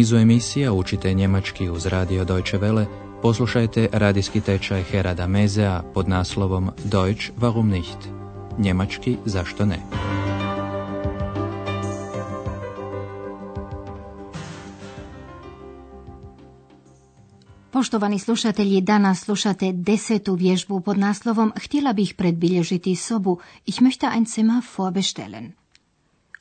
nizu emisija učite njemački uz radio Deutsche Welle, poslušajte radijski tečaj Herada Mezea pod naslovom Deutsch warum nicht? Njemački zašto ne? Poštovani slušatelji, danas slušate desetu vježbu pod naslovom Htjela bih predbilježiti sobu Ich möchte ein Zimmer vorbestellen.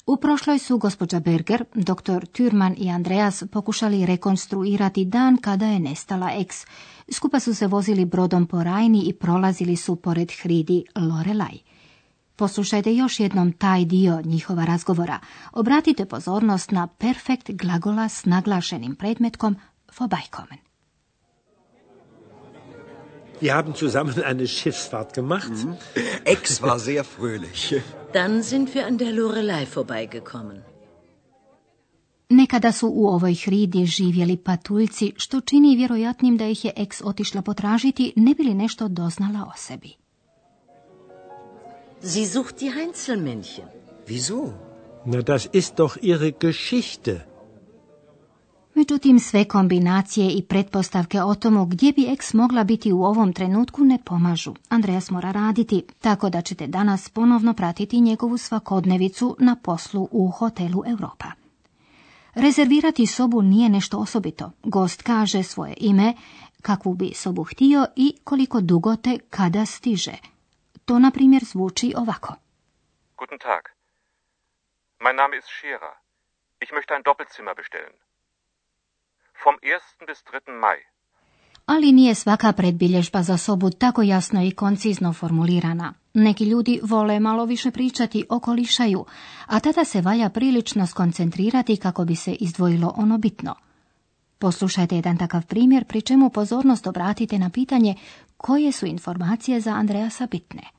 U prošloj su gospođa Berger, dr. Türman i Andreas pokušali rekonstruirati dan kada je nestala ex. Skupa su se vozili brodom po Rajni i prolazili su pored hridi Lorelaj. Poslušajte još jednom taj dio njihova razgovora. Obratite pozornost na perfekt glagola s naglašenim predmetkom vorbeikommen. Wir haben zusammen eine Schiffsfahrt gemacht. Mhm. Ex war sehr fröhlich. Dann sind wir an der Lorelei vorbeigekommen. Nekada su u ovoj hridi živjeli patuljci, što čini vjerojatnim da ih je ex otišla potražiti, ne bi li nešto doznala o sebi. Sie sucht die Heinzelmännchen. Wieso? Na, das ist doch ihre Geschichte. Međutim, sve kombinacije i pretpostavke o tomu gdje bi eks mogla biti u ovom trenutku ne pomažu. Andreas mora raditi, tako da ćete danas ponovno pratiti njegovu svakodnevicu na poslu u hotelu Europa. Rezervirati sobu nije nešto osobito. Gost kaže svoje ime, kakvu bi sobu htio i koliko dugo te kada stiže. To, na primjer, zvuči ovako. Guten Tag. Mein Name ist Scherer. Ich möchte ein Doppelzimmer bestellen vom 1. bis 3. Mai. Ali nije svaka predbilježba za sobu tako jasno i koncizno formulirana. Neki ljudi vole malo više pričati, okolišaju, a tada se valja prilično skoncentrirati kako bi se izdvojilo ono bitno. Poslušajte jedan takav primjer, pri čemu pozornost obratite na pitanje koje su informacije za Andreasa bitne.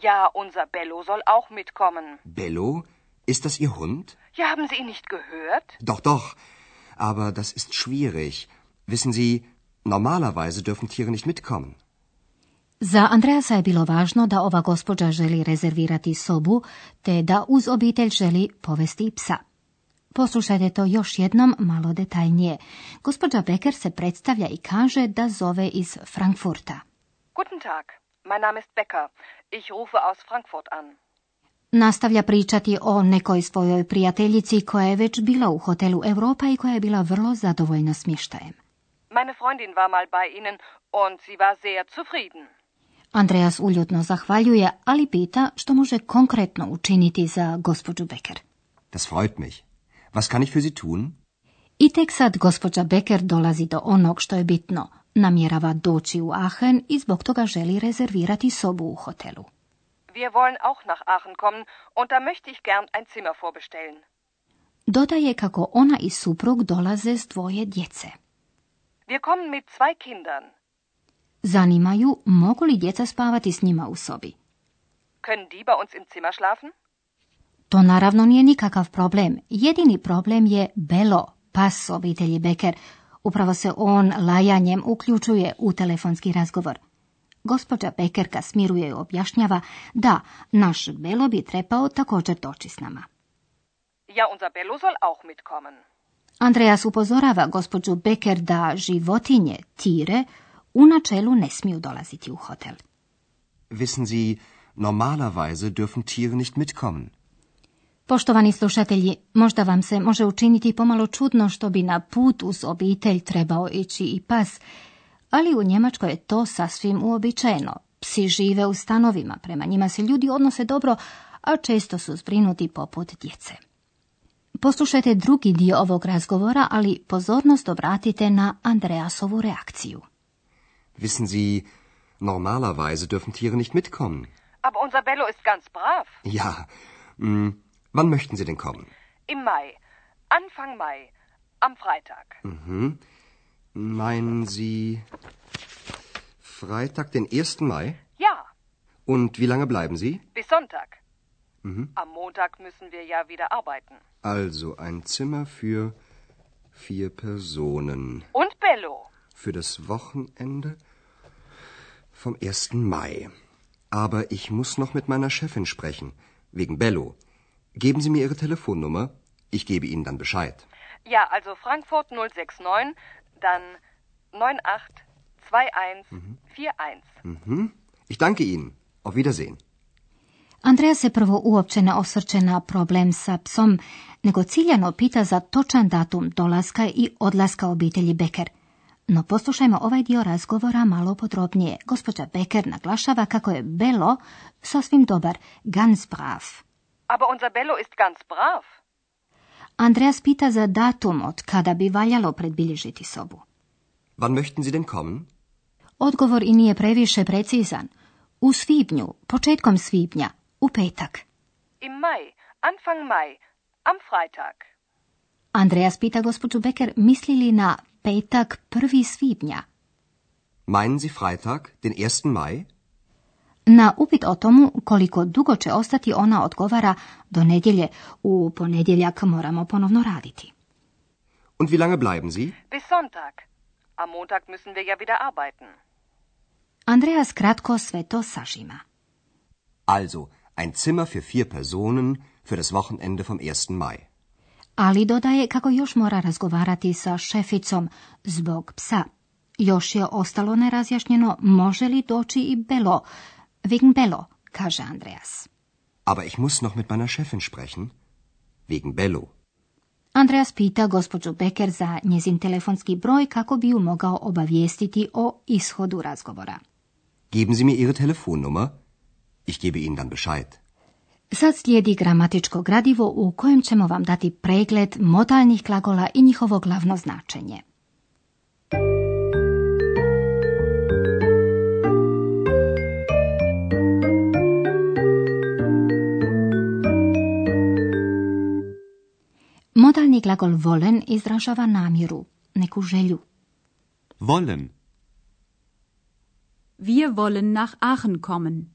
Ja, unser Bello soll auch mitkommen. Bello? Ist das Ihr Hund? Ja, haben Sie ihn nicht gehört? Doch, doch. Aber das ist schwierig. Wissen Sie, normalerweise dürfen Tiere nicht mitkommen. Za Andreasa je bilo važno da ova gospođa želi rezervirati sobu, te da uz obitelj želi povesti psa. Poslušajte to još jednom malo detaljnije. Gospođa Becker se predstavlja i kaže da zove iz Frankfurta. Guten Tag, mein Name ist Becker. Ich rufe aus Frankfurt an. Nastavlja pričati o nekoj svojoj prijateljici koja je već bila u hotelu Europa i koja je bila vrlo zadovoljna smještajem. Meine Freundin war mal bei Ihnen und sie war sehr zufrieden. Andreas uljutno zahvaljuje, ali pita što može konkretno učiniti za gospođu Becker. Das freut mich. Was kann ich für Sie tun? I tek sad gospođa Becker dolazi do onog što je bitno – namjerava doći u Aachen i zbog toga želi rezervirati sobu u hotelu. Wir wollen auch nach Aachen kommen und da möchte ich gern ein Zimmer vorbestellen. Dodaje kako ona i suprug dolaze s dvoje djece. Wir kommen mit zwei Kindern. Zanimaju mogu li djeca spavati s njima u sobi. Können die bei uns im Zimmer schlafen? To naravno nije nikakav problem. Jedini problem je Belo, pas obitelji Becker, Upravo se on lajanjem uključuje u telefonski razgovor. Gospođa Bekerka smiruje i objašnjava da naš Belo bi trebao također doći s nama. Ja, unser Bello soll auch mitkommen. Andreas upozorava gospođu Becker da životinje, tire, u načelu ne smiju dolaziti u hotel. Wissen Sie, normalerweise dürfen Tiere nicht mitkommen. Poštovani slušatelji, možda vam se može učiniti pomalo čudno što bi na put uz obitelj trebao ići i pas, ali u Njemačkoj je to sasvim uobičajeno. Psi žive u stanovima, prema njima se ljudi odnose dobro, a često su zbrinuti poput djece. Poslušajte drugi dio ovog razgovora, ali pozornost obratite na Andreasovu reakciju. Wissen Sie, normalerweise dürfen Tiere nicht mitkommen. Aber unser Bello ist ganz brav. Ja. Hm, wann möchten Sie denn kommen? Im Mai. Anfang Mai. Am Freitag. Mhm. Meinen Sie Freitag, den 1. Mai? Ja, Und wie lange bleiben Sie? bis Sonntag. Mhm. Am Montag müssen wir ja wieder arbeiten. Also ein Zimmer für vier Personen. Und Bello. Für das Wochenende vom 1. Mai. Aber ich muss noch mit meiner Chefin sprechen. Wegen Bello. Geben Sie mir Ihre Telefonnummer. Ich gebe Ihnen dann Bescheid. Ja, also Frankfurt 069, dann 982141. Mhm. Ich danke Ihnen. Auf Wiedersehen. Andreja se prvo uopće ne osvrće na problem sa psom, nego ciljano pita za točan datum dolaska i odlaska obitelji Becker. No poslušajmo ovaj dio razgovora malo podrobnije. Gospođa Becker naglašava kako je Belo sasvim dobar, ganz brav. Aber unser Bello ist ganz brav. Andreas pita za datum od kada bi valjalo predbilježiti sobu. Wann möchten Sie denn kommen? Odgovor i nije previše precizan. U svibnju, početkom svibnja, u petak. Im Mai. Anfang Mai. Am Freitag. Andreas pita gospođu Becker misli li na petak 1. svibnja. Meinen Sie Freitag, den 1. Mai? Na upit o tomu koliko dugo će ostati ona odgovara do nedjelje. U ponedjeljak moramo ponovno raditi. Und wie lange bleiben Sie? Bis Sonntag. Am Montag müssen wir ja wieder arbeiten. Andreas kratko sve to sažima. Also, ein Zimmer für vier Personen für das Wochenende vom 1. Mai. Ali dodaje kako još mora razgovarati sa šeficom zbog psa. Još je ostalo nerazjašnjeno može li doći i Belo. Wegen Belo, kaže Andreas. Aber ich muss noch mit meiner Chefin sprechen. Wegen Bello. Andreas pita gospođu Becker za njezin telefonski broj kako bi ju mogao obavijestiti o ishodu razgovora. Geben Sie mir Ihre Telefonnummer. Ich gebe Ihnen dann Bescheid. Sad slijedi gramatičko gradivo u kojem ćemo vam dati pregled modalnih glagola i njihovo glavno značenje. Modalni glagol volen izražava namjeru, neku želju. Wollen. Wir wollen nach Aachen kommen.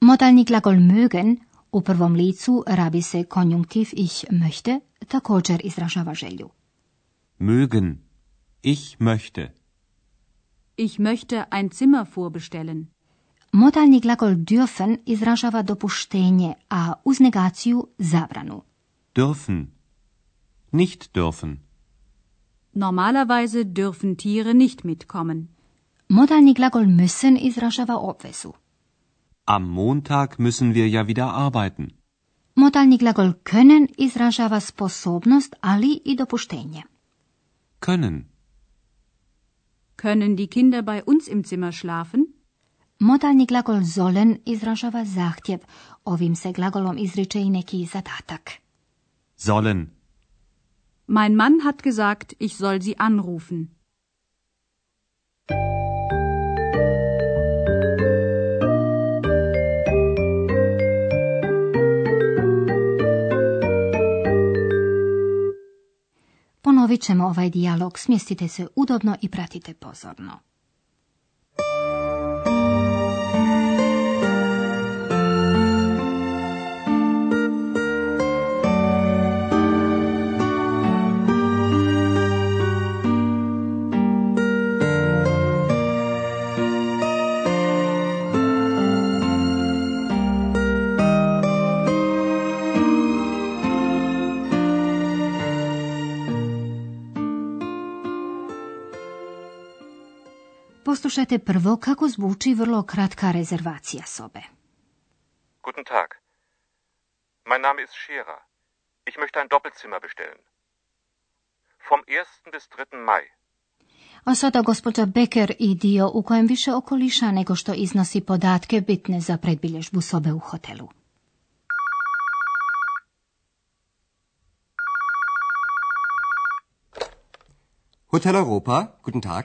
Modalni glagol mögen u prvom licu rabi se konjunktiv ich möchte, također izražava želju. Mögen. Ich möchte. Ich möchte ein Zimmer vorbestellen. Modalni glagol dürfen izražava dopuštenje, a uz negaciju zabranu. Dürfen. Nicht dürfen. Normalerweise dürfen Tiere nicht mitkommen. Modalni glagol müssen izražava obvezu. Am Montag müssen wir ja wieder arbeiten. Modalni glagol können izražava sposobnost, ali i dopuštenje. Können. Können die Kinder bei uns im Zimmer schlafen? Modalni glagol sollen izražava zahtjev. Ovim se glagolom izriče i neki zadatak. Sollen. Mein Mann hat gesagt, ich soll sie anrufen. Ponovit ćemo ovaj dijalog, smjestite se udobno i pratite pozorno. Poslušajte prvo kako zvuči vrlo kratka rezervacija sobe. Guten Tag. Mein Name ist Scherer. Ich möchte ein Doppelzimmer bestellen. Vom 1. bis 3. Mai. A sada gospođa Becker i dio u kojem više okoliša nego što iznosi podatke bitne za predbilježbu sobe u hotelu. Hotel Europa, guten Tag.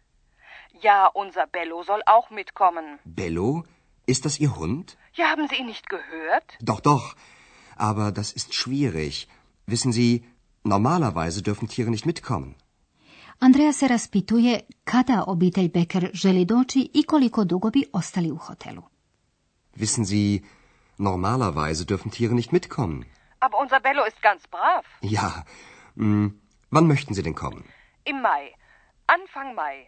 Ja, unser Bello soll auch mitkommen. Bello? Ist das Ihr Hund? Ja, haben Sie ihn nicht gehört? Doch, doch. Aber das ist schwierig. Wissen Sie, normalerweise dürfen Tiere nicht mitkommen. Andreja se raspituje kada obitelj Becker želi doći i koliko dugo bi ostali u hotelu. Wissen Sie, normalerweise dürfen Tiere nicht mitkommen. Aber unser Bello ist ganz brav. Ja. Hm, wann möchten Sie denn kommen? Im Mai. Anfang Mai.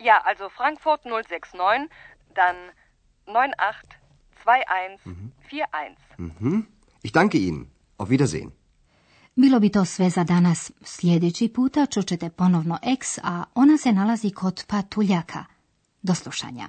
Ja, also Frankfurt 069, dann 982141. Mhm. Ich danke Ihnen. Auf Wiedersehen. Bilo bi to sve za danas. Sljedeći puta čućete ponovno X, a ona se nalazi kod patuljaka. Do slušanja.